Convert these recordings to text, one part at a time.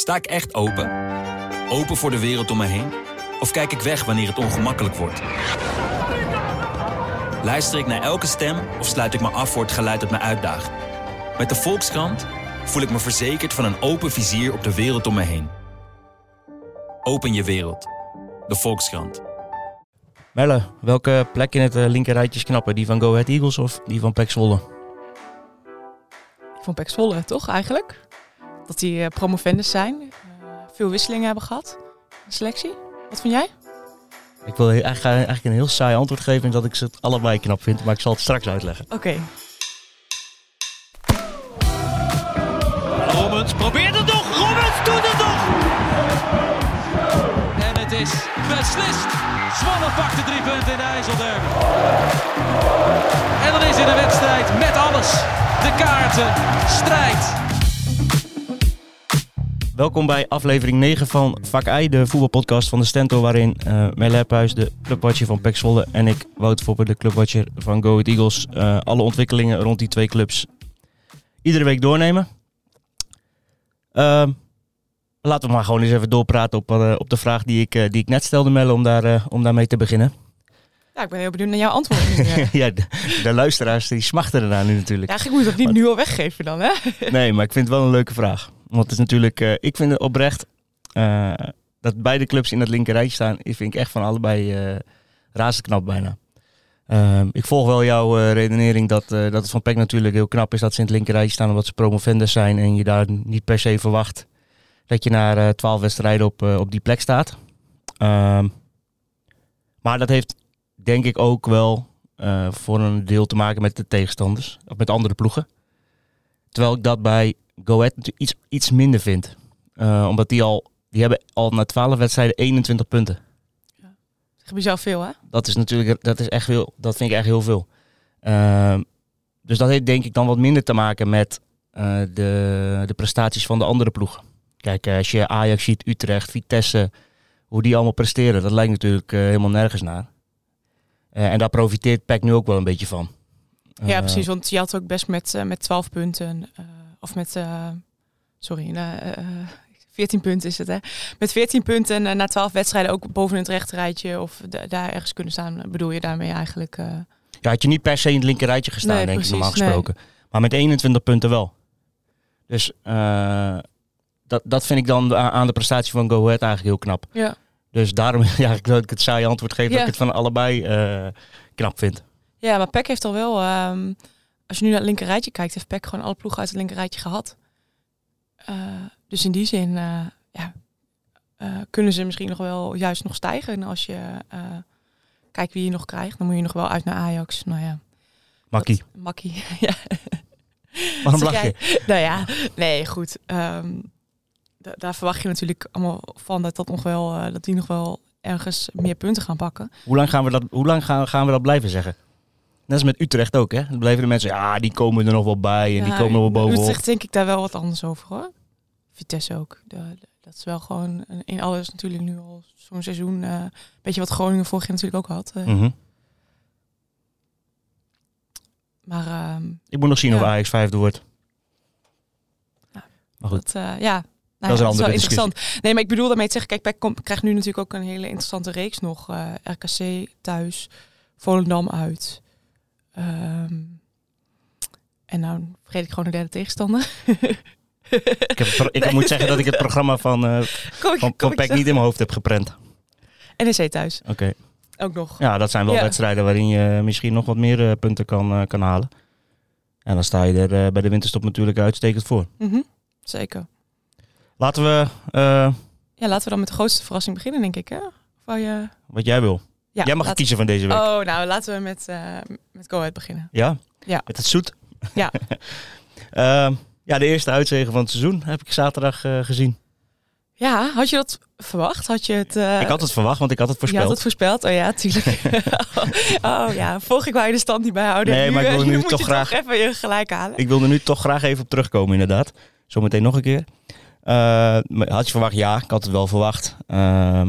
Sta ik echt open? Open voor de wereld om me heen? Of kijk ik weg wanneer het ongemakkelijk wordt? Luister ik naar elke stem of sluit ik me af voor het geluid dat me uitdaagt? Met de Volkskrant voel ik me verzekerd van een open vizier op de wereld om me heen. Open je wereld. De Volkskrant. Melle, welke plek in het uh, linkerrijtje is knapper? Die van Go Ahead Eagles of die van Pek Zwolle? Van Pek Zwolle, toch eigenlijk? Dat die uh, promovendus zijn. Uh, veel wisselingen hebben gehad. De selectie. Wat vind jij? Ik wil eigenlijk, eigenlijk een heel saai antwoord geven dat ik ze het allebei knap vind, maar ik zal het straks uitleggen. Oké. Okay. Robbins probeert het nog. Robbins doet het nog. En het is beslist. Zwolle pakt de drie punten in de IJsselderby. En dan is in de wedstrijd met alles. De kaarten, strijd. Welkom bij aflevering 9 van Vak I, de voetbalpodcast van de Stento, waarin uh, Hephuis, de clubwatcher van Pek Zwolle, en ik, Wout Foppe, de clubwatcher van Go Ahead Eagles, uh, alle ontwikkelingen rond die twee clubs iedere week doornemen. Uh, laten we maar gewoon eens even doorpraten op, uh, op de vraag die ik, die ik net stelde, Melle, om, daar, om daarmee te beginnen. Ja, ik ben heel benieuwd naar jouw antwoord. Ja, de, de, luisteraars die smachten ernaar nu natuurlijk. Ja, ik moet het niet nu al weggeven dan, hè? nee, maar ik vind het wel een leuke vraag. Want het is natuurlijk, uh, ik vind het oprecht, uh, dat beide clubs in het linkerrijtje staan, vind ik echt van allebei uh, razend knap bijna. Uh, ik volg wel jouw redenering dat, dat het van PEC natuurlijk heel knap is dat ze in het linkerrijtje staan omdat ze promovendus zijn en je daar niet per se verwacht dat je na twaalf wedstrijden op, op die plek staat. Ehm, maar dat heeft denk ik ook wel voor een deel te maken met de tegenstanders, of met andere ploegen. Terwijl ik dat bij Go Ahead iets, iets minder vind. Uh, omdat die al, die hebben al na 12 wedstrijden 21 punten. Ja. Dat je zelf veel, hè? Dat is natuurlijk, dat is echt veel, dat vind ik echt heel veel. Uh, dus dat heeft denk ik dan wat minder te maken met uh, de, de prestaties van de andere ploegen. Kijk, als je Ajax ziet, Utrecht, Vitesse, hoe die allemaal presteren, dat lijkt natuurlijk helemaal nergens naar. en daar profiteert PEC nu ook wel een beetje van. Ja, precies. Want je had ook best met, met 12 punten of met, uh, sorry, uh, 14 punten is het hè. Met 14 punten en na 12 wedstrijden ook boven het rechterrijtje of daar ergens kunnen staan, bedoel je daarmee eigenlijk? Ja, had je niet per se in het linkerrijtje gestaan, nee, denk precies, ik normaal gesproken. Nee. Maar met 21 punten wel. Dus uh, dat, dat vind ik dan aan de prestatie van Go Ahead eigenlijk heel knap. Ja. Dus daarom ja, dat ik het saaie antwoord geef ja. dat ik het van allebei uh, knap vind. Ja, maar Peck heeft al wel... Um, als je nu naar het linkerrijtje kijkt, heeft PEC gewoon alle ploegen uit het linkerrijtje gehad. Uh, dus in die zin uh, ja, uh, kunnen ze misschien nog wel juist nog stijgen. En als je kijkt wie je nog krijgt, dan moet je nog wel uit naar Ajax. Nou ja. Makkie. Makkie, ja. Waarom lach je? nou ja, nee, goed. Um, daar verwacht je natuurlijk allemaal van dat, dat, nog wel, dat die nog wel ergens meer punten gaan pakken. Hoe lang gaan we dat, hoe lang gaan, gaan we dat blijven zeggen? Net als met Utrecht ook, hè? Dan blijven de mensen, ja, die komen er nog wel bij en die komen er wel bovenop. Utrecht denk ik daar wel wat anders over, hoor. Vitesse ook. De, de, dat is wel gewoon in alles natuurlijk nu al zo'n seizoen. Een uh, beetje wat Groningen vorig jaar natuurlijk ook had. Uh. Mm -hmm. Maar... Uh, ik moet nog zien ja. of Ajax vijfde wordt. Nou, maar goed. Dat, ja, nou, dat is, ja, dat is wel interessant. Nee, maar ik bedoel daarmee te zeggen, kijk, Peck krijgt nu natuurlijk ook een hele interessante reeks nog. Uh, RKC thuis, Volendam uit. Um, en nou vergeet ik gewoon de derde tegenstander. ik, heb, ik moet zeggen dat ik het programma van, uh, kom ik, van, niet in mijn hoofd heb geprent. NEC thuis. Oké. Okay. Ook nog. Ja, dat zijn wel ja. wedstrijden waarin je misschien nog wat meer uh, punten kan, uh, kan halen. En dan sta je er bij de winterstop natuurlijk uitstekend voor. Mm -hmm. Zeker. Laten we... ja, laten we dan met de grootste verrassing beginnen, denk ik. Hè? Of je... Wat jij wil. Ja, Jij mag kiezen van deze week. Oh, nou laten we met, uh, met Go Ahead beginnen. Ja? Ja. Met het zoet? Ja. uh, ja, de eerste uitzegen van het seizoen heb ik zaterdag uh, gezien. Ja, had je dat verwacht? Had je het, uh... Ik had het verwacht, want ik had het voorspeld. Je had het voorspeld? Oh ja, tuurlijk. oh ja, volg ik wou je de stand niet bijhouden. Nee, nu, maar ik wil nu, nu toch graag... Toch even je gelijk halen. Ik wilde nu toch graag even op terugkomen, inderdaad. Zometeen nog een keer. Uh, had je verwacht? Ja, ik had het wel verwacht. Uh,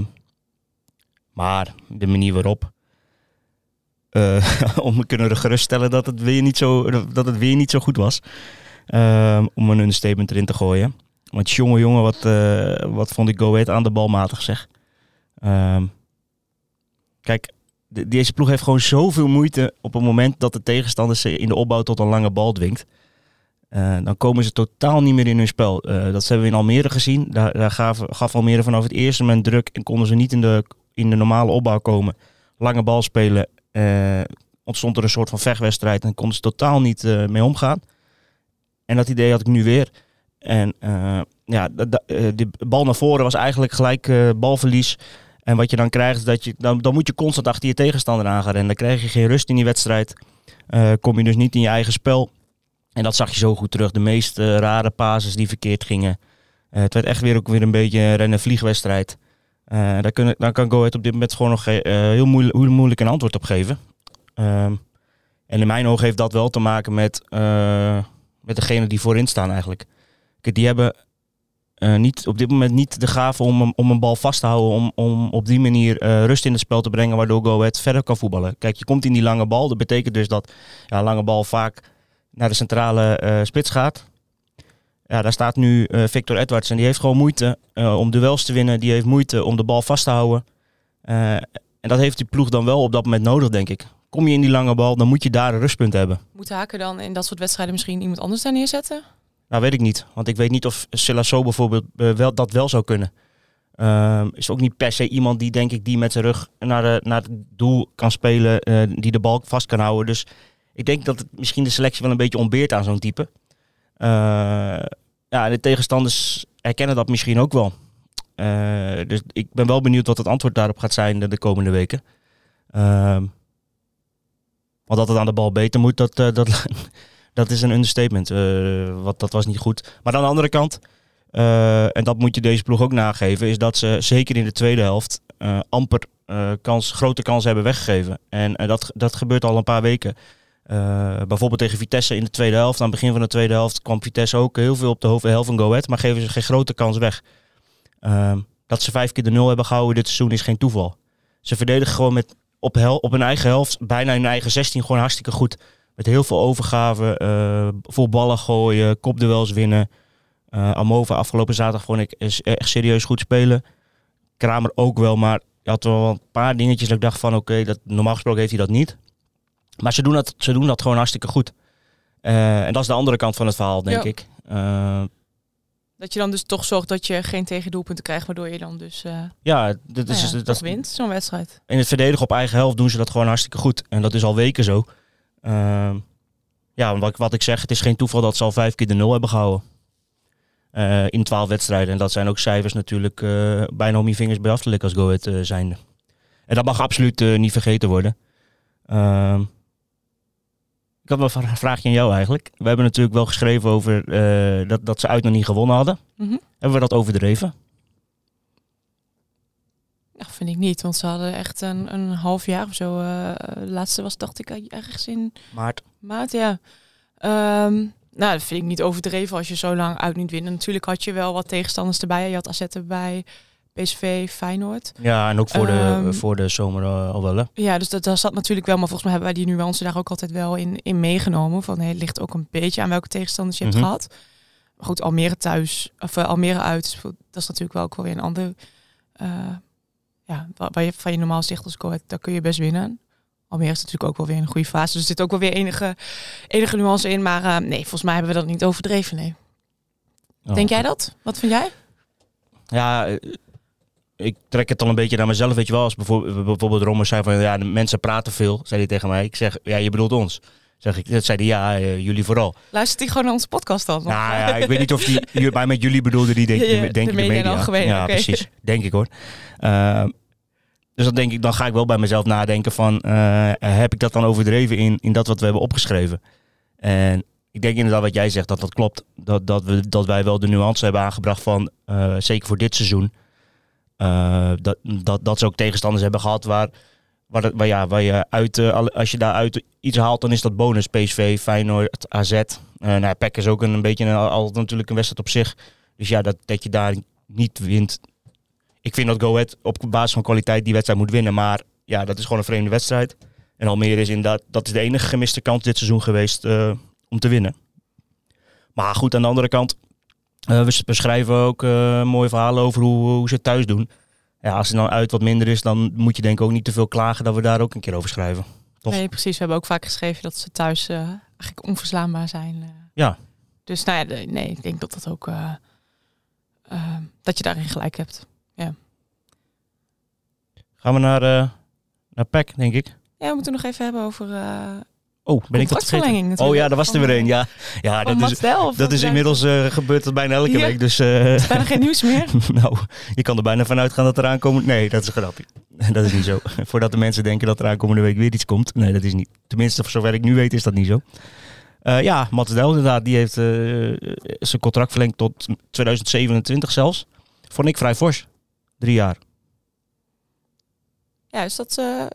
maar de manier waarop... Uh, om me kunnen geruststellen dat het weer niet zo, dat het weer niet zo goed was. Uh, om een understatement erin te gooien. Want jongen, jongen, wat, eh, wat vond ik Go Ahead aan de bal matig zeg. Ehm, kijk, de, deze ploeg heeft gewoon zoveel moeite op het moment dat de tegenstander ze in de opbouw tot een lange bal dwingt. Eh, dan komen ze totaal niet meer in hun spel. Dat hebben we in Almere gezien. Daar, daar gaf, gaf Almere vanaf het eerste moment druk en konden ze niet in de, in de normale opbouw komen. Lange bal spelen. eh, ontstond er een soort van vechtwedstrijd en konden ze totaal niet eh, mee omgaan. En dat idee had ik nu weer. En eh, ja, die bal naar voren was eigenlijk gelijk balverlies. En wat je dan krijgt, is dat je, dan, dan moet je constant achter je tegenstander aan gaan. Dan krijg je geen rust in die wedstrijd. Kom je dus niet in je eigen spel. En dat zag je zo goed terug. De meest rare pases die verkeerd gingen. Het werd echt weer ook weer een beetje een rennen-vliegwedstrijd. Eh daar, kan Go op dit moment gewoon nog eh, heel, moeilijk, moeilijk een antwoord op geven. Ehm, en in mijn ogen heeft dat wel te maken met, eh met degene die voorin staan eigenlijk. Die hebben eh, niet, op dit moment niet de gave om, om een bal vast te houden. Om, om op die manier eh, rust in het spel te brengen. Waardoor Go verder kan voetballen. Kijk, je komt in die lange bal. Dat betekent dus dat ja, lange bal vaak naar de centrale eh, spits gaat. Ja, daar staat nu eh, Victor Edwards. En die heeft gewoon moeite eh, om duels te winnen. Die heeft moeite om de bal vast te houden. Eh, en dat heeft die ploeg dan wel op dat moment nodig, denk ik. Kom je in die lange bal, dan moet je daar een rustpunt hebben. Moet Haken dan in dat soort wedstrijden misschien iemand anders daar neerzetten? Nou, weet ik niet. Want ik weet niet of Silasso bijvoorbeeld wel, dat wel zou kunnen. Ehm, is ook niet per se iemand die, denk ik, die met zijn rug naar, de, naar het doel kan spelen. die de bal vast kan houden. Dus ik denk dat het misschien de selectie wel een beetje ontbeert aan zo'n type. Eh, ja, de tegenstanders herkennen dat misschien ook wel. Eh, dus ik ben wel benieuwd wat het antwoord daarop gaat zijn de, de komende weken. Ehm, want dat het aan de bal beter moet, dat, eh, dat, dat is een understatement. Eh, wat, dat was niet goed. Maar aan de andere kant, en dat moet je deze ploeg ook nageven, is dat ze zeker in de tweede helft amper kans, grote kansen hebben weggegeven. En dat, dat gebeurt al een paar weken. Eh, bijvoorbeeld tegen Vitesse in de tweede helft. Aan het begin van de tweede helft kwam Vitesse ook heel veel op de helft van Go maar geven ze geen grote kans weg. Ehm, dat ze vijf keer de nul hebben gehouden dit seizoen is geen toeval. Ze verdedigen gewoon met, op, hel, op hun eigen helft, bijna hun eigen 16, gewoon hartstikke goed. Met heel veel overgaven, eh vol ballen gooien, kopduels winnen. Eh Amova afgelopen zaterdag vond ik is echt serieus goed spelen. Kramer ook wel, maar je had wel een paar dingetjes dat ik dacht van oké, dat normaal gesproken heeft hij dat niet. Maar ze doen dat, ze doen dat gewoon hartstikke goed. Eh, en dat is de andere kant van het verhaal, denk Ja. ik. Eh, Dat je dan dus toch zorgt dat je geen tegendoelpunten krijgt, waardoor je dan dus eh ja, dat nou is, ja, dat, wint, zo'n wedstrijd. in het verdedigen op eigen helft doen ze dat gewoon hartstikke goed. En dat is al weken zo. Ehm, ja, wat, wat ik zeg, het is geen toeval dat ze al vijf keer de nul hebben gehouden. Eh, in twaalf wedstrijden. En dat zijn ook cijfers natuurlijk bijna om je vingers bij af te likken als Go Ahead eh, zijnde. En dat mag absoluut niet vergeten worden. Ik had wel een vra- vraagje aan jou eigenlijk. We hebben natuurlijk wel geschreven over eh, dat, dat ze uit nog niet gewonnen hadden. Mhm. Hebben we dat overdreven? Ja, vind ik niet, want ze hadden echt een, een half jaar of zo. de laatste was, dacht ik, ergens in Maart. maart, ja. Ehm, nou, dat vind ik niet overdreven als je zo lang uit niet wint. Natuurlijk had je wel wat tegenstanders erbij. Je had AZ erbij, PSV, Feyenoord. Ja, en ook voor, de, Ehm, voor de zomer eh, al wel hè? Ja, dus dat, dat zat natuurlijk wel. Maar volgens mij hebben wij die nuance daar ook altijd wel in, in meegenomen. Van, hey, het ligt ook een beetje aan welke tegenstanders je Mhm. hebt gehad. Maar goed, Almere thuis, of eh, Almere uit, dat is natuurlijk wel ook wel weer een ander... eh, ja, wa- waar je van je normaal zegt als Ahead, daar kun je best winnen. Almere is natuurlijk ook wel weer in een goede fase. Dus er zit ook wel weer enige, enige nuance in. Maar nee, volgens mij hebben we dat niet overdreven, nee. Oh, Denk jij dat? Wat vind jij? Ja, ik trek het dan een beetje naar mezelf, weet je wel. Als bijvoorbeeld, bijvoorbeeld Rommers zei van, ja, de mensen praten veel, zei hij tegen mij. Ik zeg, ja, je bedoelt ons. Zeg ik, dat zei hij, ja, eh, jullie vooral. Luistert hij gewoon naar onze podcast dan? Nou ja, ik weet niet of die, maar met jullie bedoelde die denk, Ja, ja, denk de ik de media algemeen, ja, precies. Denk ik hoor. Ehm, dus dan denk ik, dan ga ik wel bij mezelf nadenken van, eh, heb ik dat dan overdreven in, in dat wat we hebben opgeschreven? En ik denk inderdaad wat jij zegt, dat dat klopt. Dat, dat, we, dat wij wel de nuance hebben aangebracht van, eh, zeker voor dit seizoen, eh, dat, dat, dat ze ook tegenstanders hebben gehad waar, waar, waar, ja, waar je uit, eh, als je daaruit iets haalt, dan is dat bonus. PSV, Feyenoord, AZ. Eh nou, PEC is ook een, beetje een, altijd natuurlijk een wedstrijd op zich. Dus ja, dat, dat je daar niet wint. Ik vind dat Go Ahead op basis van kwaliteit die wedstrijd moet winnen. Maar ja, dat is gewoon een vreemde wedstrijd. En Almere is inderdaad, dat is de enige gemiste kans dit seizoen geweest om te winnen. Maar goed, aan de andere kant, we, we schrijven ook eh, mooie verhalen over hoe, hoe ze het thuis doen. Ja, als het dan uit wat minder is, dan moet je denk ik ook niet te veel klagen dat we daar ook een keer over schrijven. Toch? Nee, precies. We hebben ook vaak geschreven dat ze thuis eh, eigenlijk onverslaanbaar zijn. eh. Ja. Dus nou ja, nee, ik denk dat dat ook eh, eh, dat je daarin gelijk hebt. Gaan we naar, eh naar PEC, denk ik. Ja, we moeten nog even hebben over eh Oh, ben ik dat vergeten? Oh ja, daar was er weer een. Ja, ja Van dat is, dat is inmiddels eh, gebeurd dat bijna elke Ja. week. Dus eh, Bijna geen nieuws meer. nou, je kan er bijna vanuit gaan dat er aankomend... Nee, dat is een grapje. Dat is niet zo. Voordat de mensen denken dat er aankomende week weer iets komt. Nee, dat is niet. Tenminste, voor zover ik nu weet, is dat niet zo. Eh, ja, Mats Del inderdaad, die heeft eh, zijn contract verlengd tot 2027 zelfs. Vond ik vrij fors. Drie jaar. Ja, is dat, eh,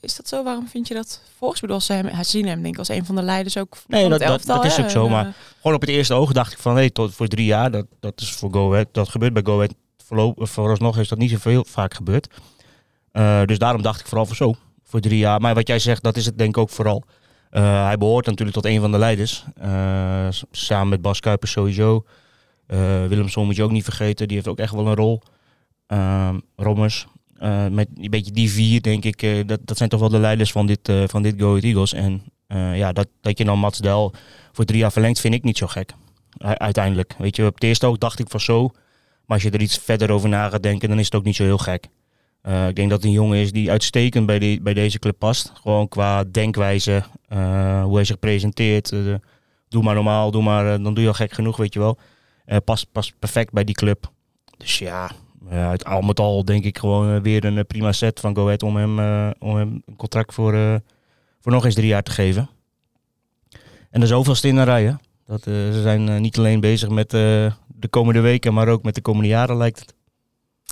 is dat zo? Waarom vind je dat? Ik bedoel, ze, hem, hij zien hem denk ik als een van de leiders ook Nee, van dat- het dat- elftal. dat is ook zo, maar- eh, Gewoon op het eerste oog dacht ik van, hé, tot voor drie jaar, dat, dat is voor Go Ahead, dat gebeurt bij Go Ahead. Voorlopig, vooralsnog is dat niet zoveel vaak gebeurd. Eh, dus daarom dacht ik vooral voor zo, voor drie jaar. Maar wat jij zegt, dat is het denk ik ook vooral. Hij behoort natuurlijk tot een van de leiders. Samen met Bas Kuipers sowieso. Willemson moet je ook niet vergeten, die heeft ook echt wel een rol. Ehm Rommers, eh, met een beetje die vier denk ik, eh, dat, dat zijn toch wel de leiders van dit, eh, van dit Go Ahead Eagles. En ja, dat, dat je dan Mats Del voor drie jaar verlengd vind ik niet zo gek. Uiteindelijk. Weet je, op het eerste oog dacht ik van zo. Maar als je er iets verder over na gaat denken, dan is het ook niet zo heel gek. Ik denk dat het een jongen is die uitstekend bij, die, bij deze club past. Gewoon qua denkwijze, hoe hij zich presenteert. doe maar normaal, doe maar, dan doe je al gek genoeg, weet je wel. Past, past perfect bij die club. Dus ja, eh, uit al met al denk ik gewoon eh, weer een eh, prima set van Go Ahead om hem, om hem een contract voor, voor nog eens drie jaar te geven. En de zoveelste in een rij, hè? Dat, ze zijn niet alleen bezig met de komende weken, maar ook met de komende jaren lijkt het.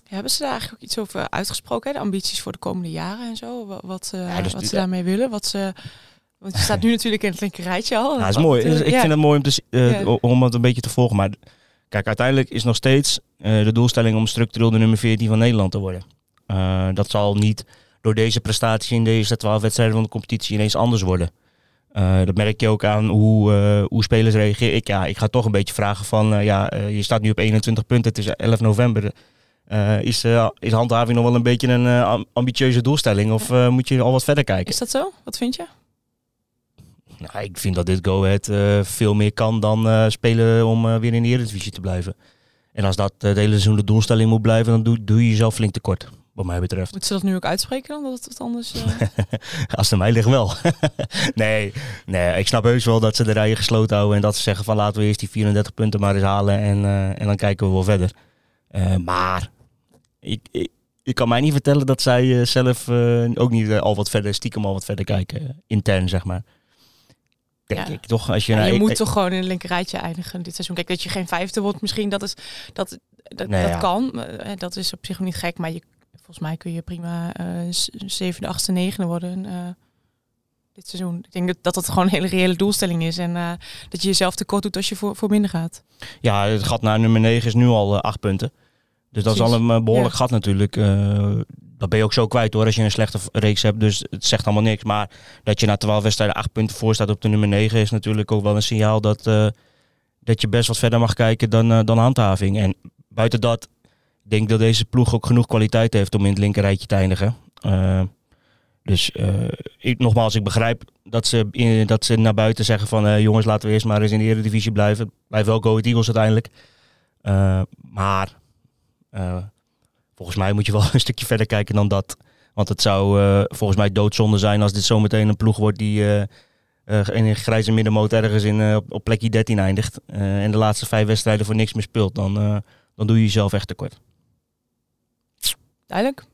hebben ze daar eigenlijk ook iets over uitgesproken? Hè? De ambities voor de komende jaren en zo? Wa- Wat, Ja, dus wat die- ze daarmee willen? Wat ze, want je staat nu natuurlijk in het linkerrijtje al. Ja, dat is Wat, mooi. Dus ik ja. vind het mooi om, te, om het een beetje te volgen. Maar kijk, uiteindelijk is nog steeds eh, de doelstelling om structureel de nummer 14 van Nederland te worden. Eh, dat zal niet door deze prestatie in deze 12 wedstrijden van de competitie ineens anders worden. Eh, dat merk je ook aan hoe, hoe spelers reageren. Ik, ja, ik ga toch een beetje vragen van, ja, je staat nu op 21 punten, het is 11 november. Is, is handhaving nog wel een beetje een am- ambitieuze doelstelling? Of moet je al wat verder kijken? Is dat zo? Wat vind je? Nou, ik vind dat dit Go Ahead eh, veel meer kan dan eh, spelen om eh, weer in de Eredivisie te blijven. En als dat het hele seizoen de doelstelling moet blijven, dan doe, doe je jezelf flink tekort, wat mij betreft. Moet ze dat nu ook uitspreken dan? Dat het anders... Als het aan mij ligt wel. nee, nee, ik snap heus wel dat ze de rijen gesloten houden en dat ze zeggen van laten we eerst die 34 punten maar eens halen en, en dan kijken we wel verder. Maar ik, ik, kan mij niet vertellen dat zij zelf ook niet al wat verder, stiekem al wat verder kijken, intern zeg maar. Denk Ja. ik toch? Als je, Ja, moet toch gewoon in een linkerrijtje eindigen dit seizoen. Kijk, dat je geen vijfde wordt misschien, dat, is, dat, dat, Nee, dat ja. kan. Eh, Dat is op zich niet gek, maar je, volgens mij kun je prima z- zevende, achtste, negende worden eh, dit seizoen. Ik denk dat, dat dat gewoon een hele reële doelstelling is en dat je jezelf tekort doet als je voor, voor minder gaat. Ja, het gat naar nummer 9 is nu al acht punten. Dus dat is al een eh, behoorlijk Ja. gat natuurlijk. Eh, dat ben je ook zo kwijt hoor als je een slechte reeks hebt. Dus het zegt allemaal niks. Maar dat je na 12 wedstrijden acht punten voor staat op de nummer 9 is natuurlijk ook wel een signaal dat, eh, dat je best wat verder mag kijken dan, dan handhaving. En buiten dat denk ik dat deze ploeg ook genoeg kwaliteit heeft om in het linkerrijtje te eindigen. Dus ik, nogmaals, ik begrijp dat ze, in, dat ze naar buiten zeggen van jongens laten we eerst maar eens in de Eredivisie blijven. Blijven wel Go Eagles uiteindelijk. Maar volgens mij moet je wel een stukje verder kijken dan dat. Want het zou eh, volgens mij doodzonde zijn als dit zometeen een ploeg wordt die eh, eh, in een grijze middenmoot ergens in, eh, op, op plekje 13 eindigt. eh, en de laatste vijf wedstrijden voor niks meer speelt. Dan, eh, dan doe je jezelf echt tekort. Duidelijk.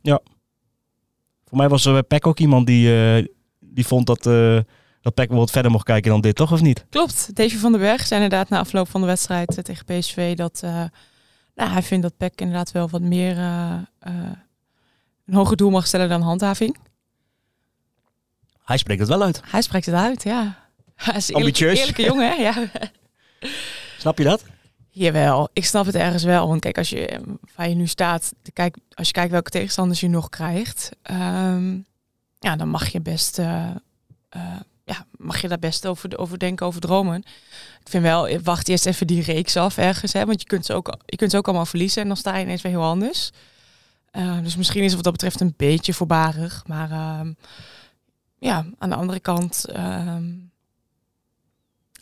Voor mij was er bij PEC ook iemand die, eh, die vond dat, eh dat PEC wel wat verder mocht kijken dan dit, toch? Of niet? Klopt. Davy van den Berg zei inderdaad na afloop van de wedstrijd eh, tegen PSV dat eh, nou, hij vindt dat PEC inderdaad wel wat meer eh, eh, een hoger doel mag stellen dan handhaving. Hij spreekt het wel uit. Hij spreekt het uit, ja. Hij is een eerlijke, jongen, hè? Ja. Snap je dat? Jawel, ik snap het ergens wel. Want kijk, als je eh, waar je nu staat, kijk, als je kijkt welke tegenstanders je nog krijgt, ehm, ja, dan mag je best ja, mag je daar best over, over denken, over dromen. Ik vind wel, wacht eerst even die reeks af ergens. Hè, want je kunt, ze ook, je kunt ze ook allemaal verliezen en dan sta je ineens weer heel anders. Uh, dus misschien is het wat dat betreft een beetje voorbarig. Maar uh, ja, aan de andere kant... Uh,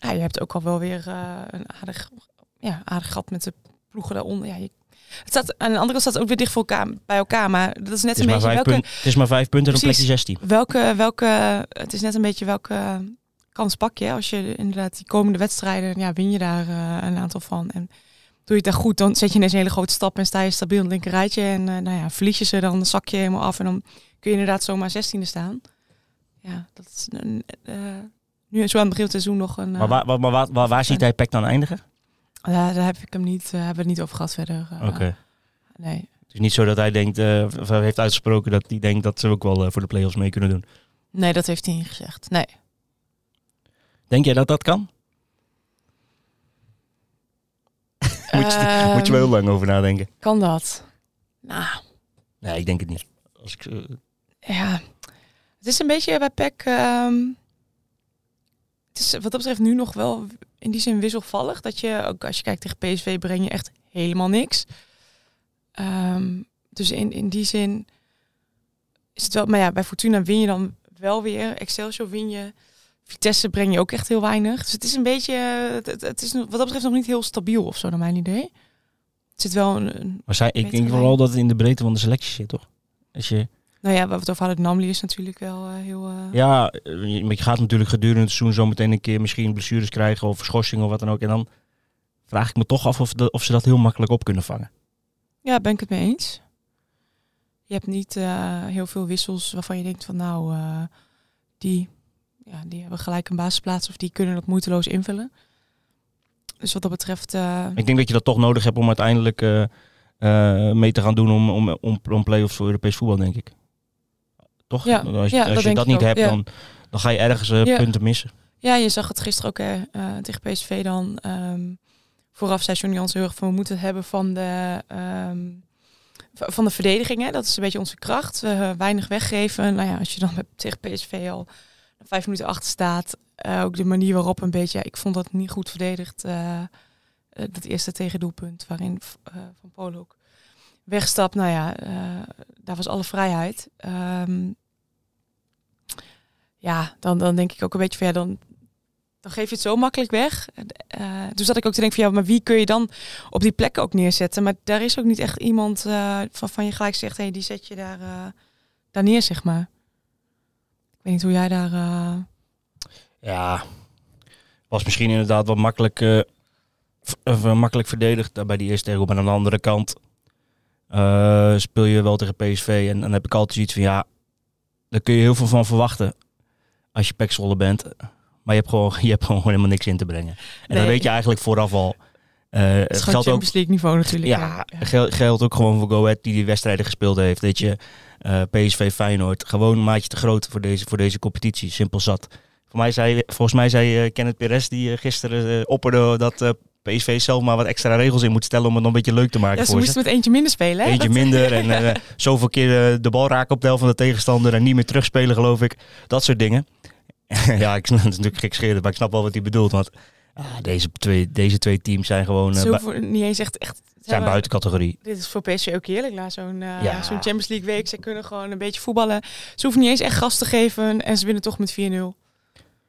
ja, je hebt ook al wel weer uh, een aardig, ja, aardig gat met de ploegen daaronder. Ja, je, het staat, aan de andere kant staat het ook weer dicht voor elkaar, bij elkaar. Maar dat is net is, een beetje welke, punt, het is maar vijf punten Precies. plekje 16. welke, welke... Het is net een beetje welke kans pak je. Als je inderdaad die komende wedstrijden... Ja, win je daar uh, een aantal van. En doe je het daar goed, dan zet je ineens een hele grote stap... en sta je stabiel in het linkerrijtje. En uh, nou ja, verlies je ze, dan zak je helemaal af. En dan kun je inderdaad zomaar 16e staan. Ja, dat is... Een, uh, nu zo aan het begin van het seizoen nog een... Maar, waar, waar, waar, waar, waar, waar ziet hij Peck dan eindigen? Ja, daar heb ik hem niet, hebben we het niet over gehad verder. Oké. Okay. Nee. Het is niet zo dat hij denkt, of heeft uitgesproken dat hij denkt dat ze ook wel voor de play-offs mee kunnen doen. Nee, dat heeft hij niet gezegd. Nee. Denk jij dat dat kan? moet, je, um, moet je wel heel lang over nadenken. Kan dat? Nou. Nee, ik denk het niet. Als ik, uh... Ja, het is een beetje bij PEC... Um, het is wat dat betreft nu nog wel in die zin wisselvallig. Dat je, ook als je kijkt tegen PSV, breng je echt helemaal niks. Um, dus in, in die zin is het wel... Maar ja, bij Fortuna win je dan wel weer. Excelsior win je. Vitesse breng je ook echt heel weinig. Dus het is een beetje... Het, het is wat dat betreft nog niet heel stabiel of zo, naar mijn idee. Het zit wel een... een maar zij, ik denk vooral dat het in de breedte van de selectie zit, toch? Als je... Nou ja, waar we het over hadden, Namli is natuurlijk wel uh, heel... Uh... Ja, je, je gaat natuurlijk gedurende het seizoen zo meteen een keer misschien blessures krijgen of schorsing of wat dan ook. En dan vraag ik me toch af of, de, of ze dat heel makkelijk op kunnen vangen. Ja, ben ik het mee eens. Je hebt niet uh, heel veel wissels waarvan je denkt van nou, die, ja, die hebben gelijk een basisplaats of die kunnen dat moeiteloos invullen. Dus wat dat betreft... Uh... Ik denk dat je dat toch nodig hebt om uiteindelijk mee te gaan doen om, om, om, om play-offs voor Europees voetbal, denk ik. Toch? Ja, als je ja, als dat, je dat niet ook. hebt, ja. dan, dan ga je ergens punten missen. Ja, je zag het gisteren ook hè, tegen PSV dan. Um, vooraf zei Johnny Jans heel erg van we moeten het hebben van de... Um, van de verdediging, hè? dat is een beetje onze kracht. Weinig weggeven. Nou ja, als je dan met, tegen PSV al vijf minuten achter staat, uh, ook de manier waarop een beetje, ik vond dat niet goed verdedigd. Uh, dat eerste tegendoelpunt waarin Van Polen ook wegstapt. Nou ja, daar was alle vrijheid. Um, ja, dan, dan denk ik ook een beetje van ja, dan, dan geef je het zo makkelijk weg. Uh, dus dat ik ook te denken van ja, maar wie kun je dan op die plekken ook neerzetten? Maar daar is ook niet echt iemand uh, van, van je gelijk zegt, hé, hey, die zet je daar, uh, daar neer, zeg maar. Weet niet hoe jij daar. Ja, was misschien inderdaad wat makkelijk, uh, makkelijk verdedigd bij die eerste tegel. Maar aan de andere kant uh, speel je wel tegen PSV. En dan heb ik altijd iets van ja, daar kun je heel veel van verwachten als je peksroller bent. Maar je hebt, gewoon, je hebt gewoon helemaal niks in te brengen. En nee. dan weet je eigenlijk vooraf al. Uh, het geldt ook League niveau natuurlijk. Ja, ja. Geld, geldt ook gewoon voor Go Ahead die die wedstrijden gespeeld heeft. Dat je uh, PSV Feyenoord gewoon een maatje te groot voor deze, voor deze competitie. Simpel zat. Voor mij zei, volgens mij zei uh, Kenneth Perez die gisteren opperde dat PSV zelf maar wat extra regels in moet stellen om het nog een beetje leuk te maken ja, ze voor moesten met eentje minder spelen. Hè? Eentje dat... minder en uh, zoveel keer de bal raken op de helft van de tegenstander en niet meer terugspelen geloof ik. Dat soort dingen. ja, ik snap het natuurlijk gek scheren, maar ik snap wel wat hij bedoelt. Want ah, deze, twee, deze twee teams zijn gewoon... Zo uh, voor, niet eens echt... echt zijn buiten categorie. Dit is voor PSV ook heerlijk. Na zo'n uh, ja. zo Champions League week. Ze kunnen gewoon een beetje voetballen. Ze hoeven niet eens echt gas te geven. En ze winnen toch met 4-0.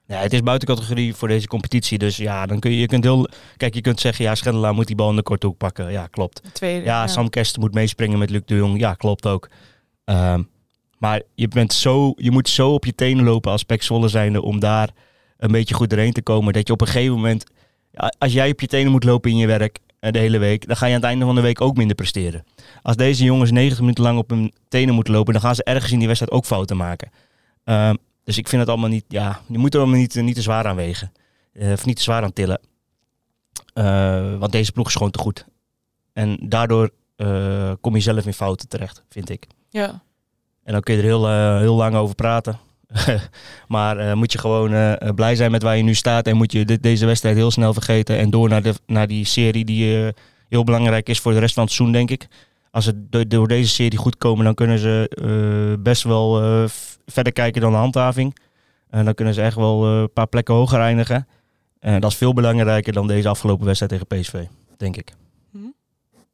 Ja, het is buiten categorie voor deze competitie. Dus ja, dan kun je, je kunt heel... Kijk, je kunt zeggen, ja, Schendelaar moet die bal in de korte hoek pakken. Ja, klopt. Tweede, ja, ja, Sam Kersten moet meespringen met Luc de Jong. Ja, klopt ook. Um, maar je, bent zo, je moet zo op je tenen lopen als Pek Zwolle zijnde om daar een beetje goed doorheen te komen. Dat je op een gegeven moment, als jij op je tenen moet lopen in je werk de hele week, dan ga je aan het einde van de week ook minder presteren. Als deze jongens 90 minuten lang op hun tenen moeten lopen, dan gaan ze ergens in die wedstrijd ook fouten maken. Um, dus ik vind het allemaal niet, ja, je moet er allemaal niet, niet te zwaar aan wegen. Uh, of niet te zwaar aan tillen. Uh, want deze ploeg is gewoon te goed. En daardoor kom je zelf in fouten terecht, vind ik. Ja. En dan kun je er heel, heel lang over praten. maar uh, moet je gewoon uh, blij zijn met waar je nu staat. En moet je dit, deze wedstrijd heel snel vergeten. En door naar, de, naar die serie die heel belangrijk is voor de rest van het seizoen, denk ik. Als ze do door deze serie goed komen, dan kunnen ze best wel verder kijken dan de handhaving. En dan kunnen ze echt wel eh, een paar plekken hoger eindigen. En dat is veel belangrijker dan deze afgelopen wedstrijd tegen PSV, denk ik.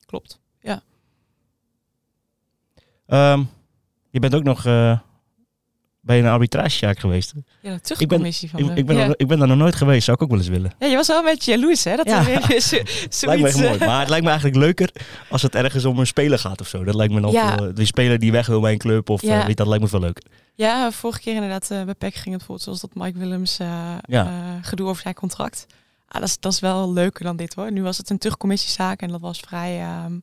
Klopt. Ehm, je bent ook nog eh, bij een arbitragezaak geweest. Ja, de terugcommissie van Ik, ik, ben ja. nog- ik ben daar nog nooit geweest, zou ik ook wel eens willen. ja, je was wel een beetje jaloers, hè? Dat Ja. er zo- Lijkt me echt mooi. eh, Maar het lijkt me eigenlijk leuker als het ergens om een speler gaat of zo. Dat lijkt me dan Ja. veel, die speler die weg wil bij een club of Ja. eh, weet, dat lijkt me veel leuker. Ja, vorige keer inderdaad eh, bij PEC ging het bijvoorbeeld zoals dat Mike Willems gedoe over zijn contract. Ah, dat, is, dat is wel leuker dan dit hoor. Nu was het een terugcommissiezaak en dat was vrij... ehm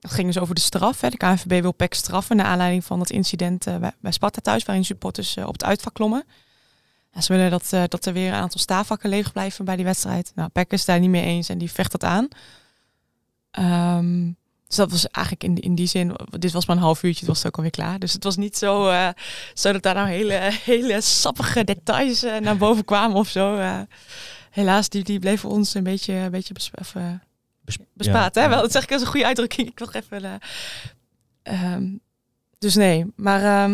het ging dus over de straf. Hè. De KNVB wil PEC straffen naar aanleiding van het incident eh, bij, Sparta thuis... waarin supporters eh, op het uitvak klommen. Ja, ze willen dat, eh, dat er weer een aantal staafvakken leeg blijven bij die wedstrijd. Nou, PEC is daar niet mee eens en die vecht dat aan. Ehm, dus dat was eigenlijk in, in die zin, dit was maar een half uurtje, het was ook alweer klaar. Dus het was niet zo, zo dat daar nou hele, hele sappige details naar boven kwamen of zo. helaas, die, die bleven ons een beetje, een beetje of, eh, Bes- bespaard. ja. Hè? Wel, dat zeg ik als een goede uitdrukking. Ik nog even. eh, ehm, dus nee, maar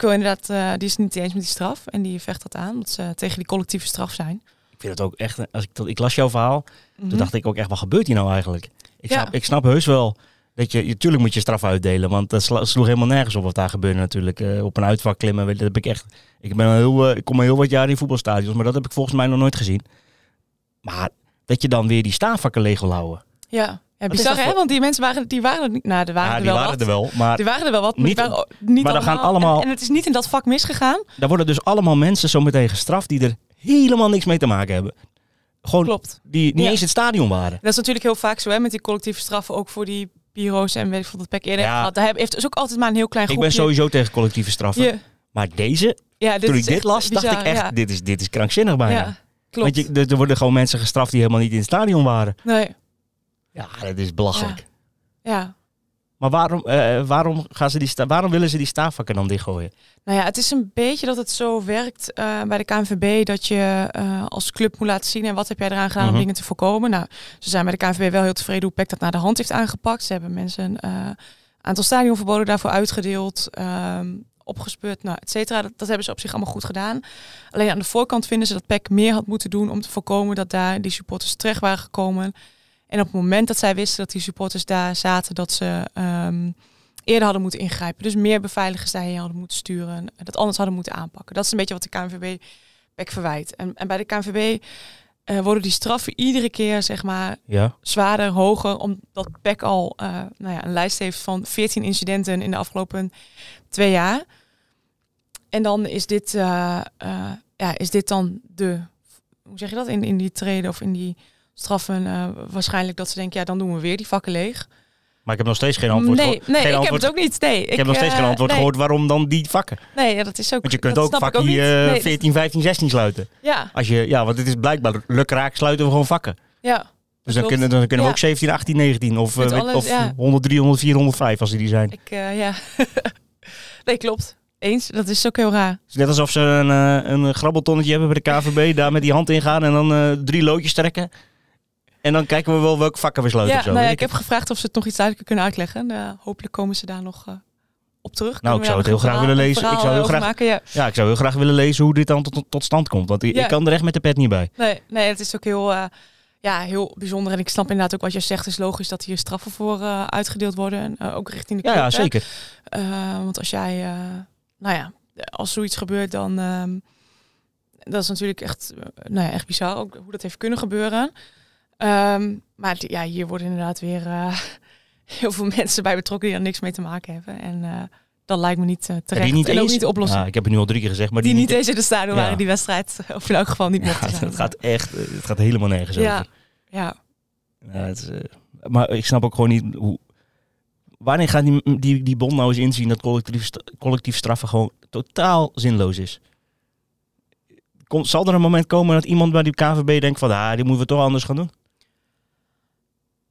wil inderdaad, eh, die is het niet eens met die straf en die vecht dat aan, dat ze tegen die collectieve straf zijn. Ik vind het ook echt, als ik, dat- ik las jouw verhaal, Mhm. toen dacht ik ook echt, wat gebeurt hier nou eigenlijk? Ik, Ja. snap, ik snap heus wel dat je, natuurlijk moet je straf uitdelen, want dat sloeg helemaal nergens op wat daar gebeurde natuurlijk. Eh, op een uitvak klimmen, dat heb ik echt, ik, ben al heel, eh, ik kom al heel wat jaar in voetbalstadions, maar dat heb ik volgens mij nog nooit gezien. Maar dat je dan weer die staafvakken leeg wil houden. Ja, ja bizar hè, want die mensen waren, die waren er niet, nou, er waren Ja, er die wel waren wat. er wel, maar Die waren er wel wat, maar, Niet- die waren o- niet maar dan gaan allemaal. allemaal- En, en het is niet in dat vak misgegaan. daar worden dus allemaal mensen zo meteen gestraft die er helemaal niks mee te maken hebben. Gewoon Klopt. die niet Ja. eens in het stadion waren. Dat is natuurlijk heel vaak zo hè, met die collectieve straffen, ook voor die bureaus en weet ik veel dat Peck eerder Ja. Daar heeft dus ook altijd maar een heel klein Ik groepje. ben sowieso tegen collectieve straffen. Maar deze, ja, dit toen ik dit las, dacht ik echt, dit, is, dit is krankzinnig bijna. Klopt. Want je, er, er worden gewoon mensen gestraft die helemaal niet in het stadion waren. nee, Ja, dat is belachelijk. ja. Maar waarom, eh, waarom, gaan ze die sta- waarom willen ze die staafvakken dan dichtgooien? Nou ja, het is een beetje dat het zo werkt eh, bij de KNVB dat je eh, als club moet laten zien en wat heb jij eraan gedaan Mhm. om dingen te voorkomen. Nou, ze zijn bij de KNVB wel heel tevreden hoe PEC dat naar de hand heeft aangepakt. Ze hebben mensen een aantal stadionverboden daarvoor uitgedeeld, ehm, opgespeurd, nou, et cetera. Dat, dat hebben ze op zich allemaal goed gedaan. Alleen aan de voorkant vinden ze dat PEC meer had moeten doen om te voorkomen dat daar die supporters terecht waren gekomen. En op het moment dat zij wisten dat die supporters daar zaten, dat ze ehm, eerder hadden moeten ingrijpen. Dus meer beveiligers daarheen hadden moeten sturen. En dat anders hadden moeten aanpakken. Dat is een beetje wat de KNVB PEC verwijt. En, en bij de KNVB eh, worden die straffen iedere keer zeg maar Ja, zwaarder, hoger. Omdat PEC al eh, nou ja, een lijst heeft van 14 incidenten in de afgelopen twee jaar. En dan is dit, eh, eh, ja, is dit dan de, hoe zeg je dat, in, in die treden of in die straffen eh, waarschijnlijk dat ze denken, ja, dan doen we weer die vakken leeg. maar ik heb nog steeds geen antwoord. nee, nee geen ik antwoord, heb het ook niet. Nee, ik heb nog steeds geen antwoord nee. gehoord waarom dan die vakken. Nee, ja, dat is ook. Want je kunt ook niet. eh, Nee, dat- 14, 15, 16 sluiten. Ja, Als je, ja, want het is blijkbaar lukraak sluiten we gewoon vakken. ja. Dus dan kunnen, dan kunnen we Ja. ook 17, 18, 19 of, alles, of ja. 100, 300, 400, 5 als die die zijn. Ik, eh, ja. nee, klopt. Eens. Dat is ook heel raar. Het is net alsof ze een, eh, een grabbeltonnetje hebben bij de KVB, daar met die hand in gaan en dan eh, drie loodjes trekken. En dan kijken we wel welke vakken we sluiten. Ja, zo. nou ja, ik heb gevraagd of ze het nog iets duidelijker kunnen uitleggen. Eh, hopelijk komen ze daar nog op terug. Nou, ik zou het heel graag willen lezen. Ik zou heel graag- Maken, ja. Ja, ik zou heel graag willen lezen hoe dit dan tot, tot stand komt. Want ik, Ja. ik kan er echt met de pet niet bij. Nee, nee, het is ook heel, ja, heel bijzonder. En ik snap inderdaad ook wat je zegt. Het is logisch dat hier straffen voor eh, uitgedeeld worden. En, eh, ook richting de Ja, club, ja zeker. Eh, want als jij, nou ja, als zoiets gebeurt, dan ehm, dat is natuurlijk echt, nou ja, echt bizar ook hoe dat heeft kunnen gebeuren. Ehm, maar ja, hier worden inderdaad weer heel veel mensen bij betrokken die er niks mee te maken hebben. En dat lijkt me niet eh, Ja, terecht. die niet en ook eens, niet de oplossing. Ja, ik heb het nu al drie keer gezegd, maar die, die, niet eens in de stadion Ja. waren, die wedstrijd, of in elk geval niet Ja, mochten zijn. het gaat echt, eh, het gaat helemaal nergens ja, over. ja, Ja, het is, eh, maar ik snap ook gewoon niet hoe. Wanneer gaat die, die, die bond nou eens inzien dat collectief, collectief straffen gewoon totaal zinloos is? Kom, zal er een moment komen dat iemand bij die KVB denkt van, ah, die moeten we toch anders gaan doen?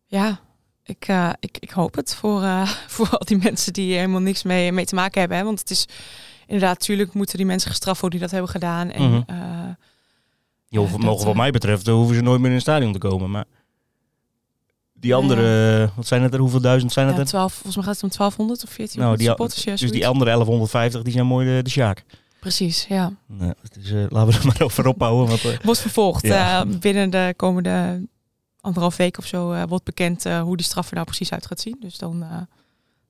ja. Ik, eh, ik, ik hoop het voor, eh, voor al die mensen die helemaal niks mee, mee te maken hebben. Hè? Want het is inderdaad, natuurlijk moeten die mensen gestraft worden die dat hebben gedaan. En dat, mogen wat mij betreft, dan hoeven ze nooit meer in een stadion te komen. Maar die andere, eh, wat zijn het er, hoeveel duizend zijn het ja, er? 12, volgens mij gaat het om 1200 of 1400 Nou, die, supporters. Ja, dus die andere 1150, die zijn mooi de, de Sjaak. Precies, ja. Nou, dus, uh, laten we er maar over ophouden. Want, uh, wordt vervolgd. Uh, binnen de komende anderhalf week of zo wordt bekend hoe die straf er nou precies uit gaat zien. Dus dan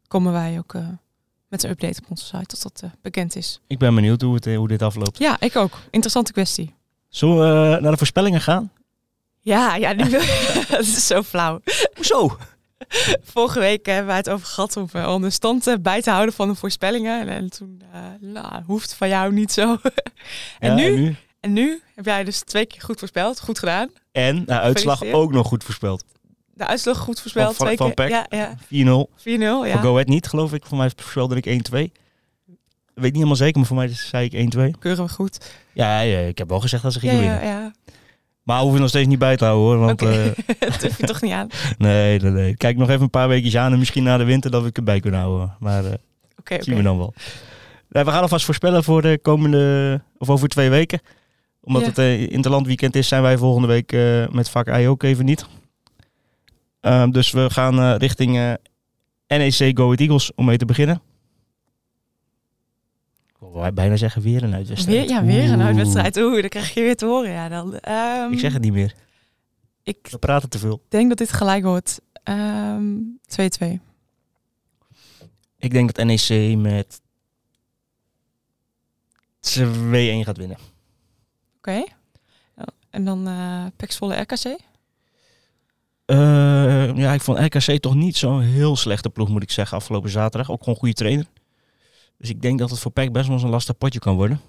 komen wij ook met een update op onze site tot dat bekend is. Ik ben benieuwd hoe, het, hoe dit afloopt. Ja, ik ook. Interessante kwestie. Zullen we naar de voorspellingen gaan? Ja, ja, wil dat is zo flauw. Hoezo? Vorige week hebben we het over gehad om, om de stand bij te houden van de voorspellingen. En, en toen nou, hoeft van jou niet zo. en, Ja, nu, en nu? En nu heb jij dus twee keer goed voorspeld. Goed gedaan. En de uitslag ook nog goed voorspeld. 4-0 De uitslag goed voorspeld. Van- twee van keer. PEC. Ja, ja. 4-0. Voor Ja. Go Ahead niet, geloof ik. Voor mij voorspelde ik 1-2. Ik weet niet helemaal zeker, maar voor mij zei ik 1-2. Keuren we goed. Ja, ja, ik heb wel gezegd dat ze Ja, gingen ja, winnen. ja. Maar hoeven we nog steeds niet bij te houden hoor. Want Oké. eh, dat durf je toch niet aan. nee, nee, nee. Kijk nog even een paar weekjes aan en misschien na de winter dat we het erbij kunnen houden. Maar eh, Oké, oké. zien we dan wel. Nee, we gaan alvast voorspellen voor de komende, of over twee weken. Omdat Ja. het uh, interlandweekend is, zijn wij volgende week eh, met vak I ook even niet. Ehm, dus we gaan eh, richting eh, NEC Go Ahead Eagles om mee te beginnen. Ik wil bijna zeggen weer een uitwedstrijd. Weer, ja, weer een uitwedstrijd. Oeh, dan krijg je weer te horen. Ja, dan, ehm, Ik zeg het niet meer. Ik We praten te veel. denk dat dit gelijk wordt. Ehm, 2-2. Ik denk dat NEC met 2-1 gaat winnen. Oké. En dan eh Pek Zwolle RKC. Eh, ja, ik vond RKC toch niet zo'n heel slechte ploeg, moet ik zeggen, afgelopen zaterdag. Ook gewoon een goede trainer. Dus ik denk dat het voor PEC best wel eens een lastig potje kan worden.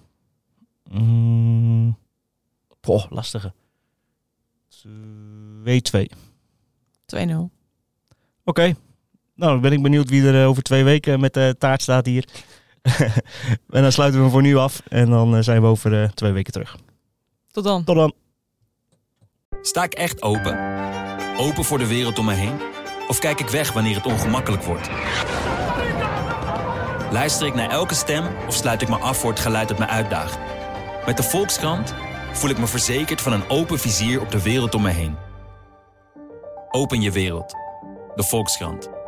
Mm. Poh, lastige. 2-2. 2-0. Oké. Nou, dan ben ik benieuwd wie er eh, over twee weken met de taart staat hier. en dan sluiten we hem voor nu af. En dan eh, zijn we over eh, twee weken terug. Tot dan. Tot dan. Sta ik echt open? Open voor de wereld om me heen? Of kijk ik weg wanneer het ongemakkelijk wordt? Luister ik naar elke stem of sluit ik me af voor het geluid dat me uitdaagt? Met de Volkskrant voel ik me verzekerd van een open vizier op de wereld om me heen. Open je wereld. De Volkskrant.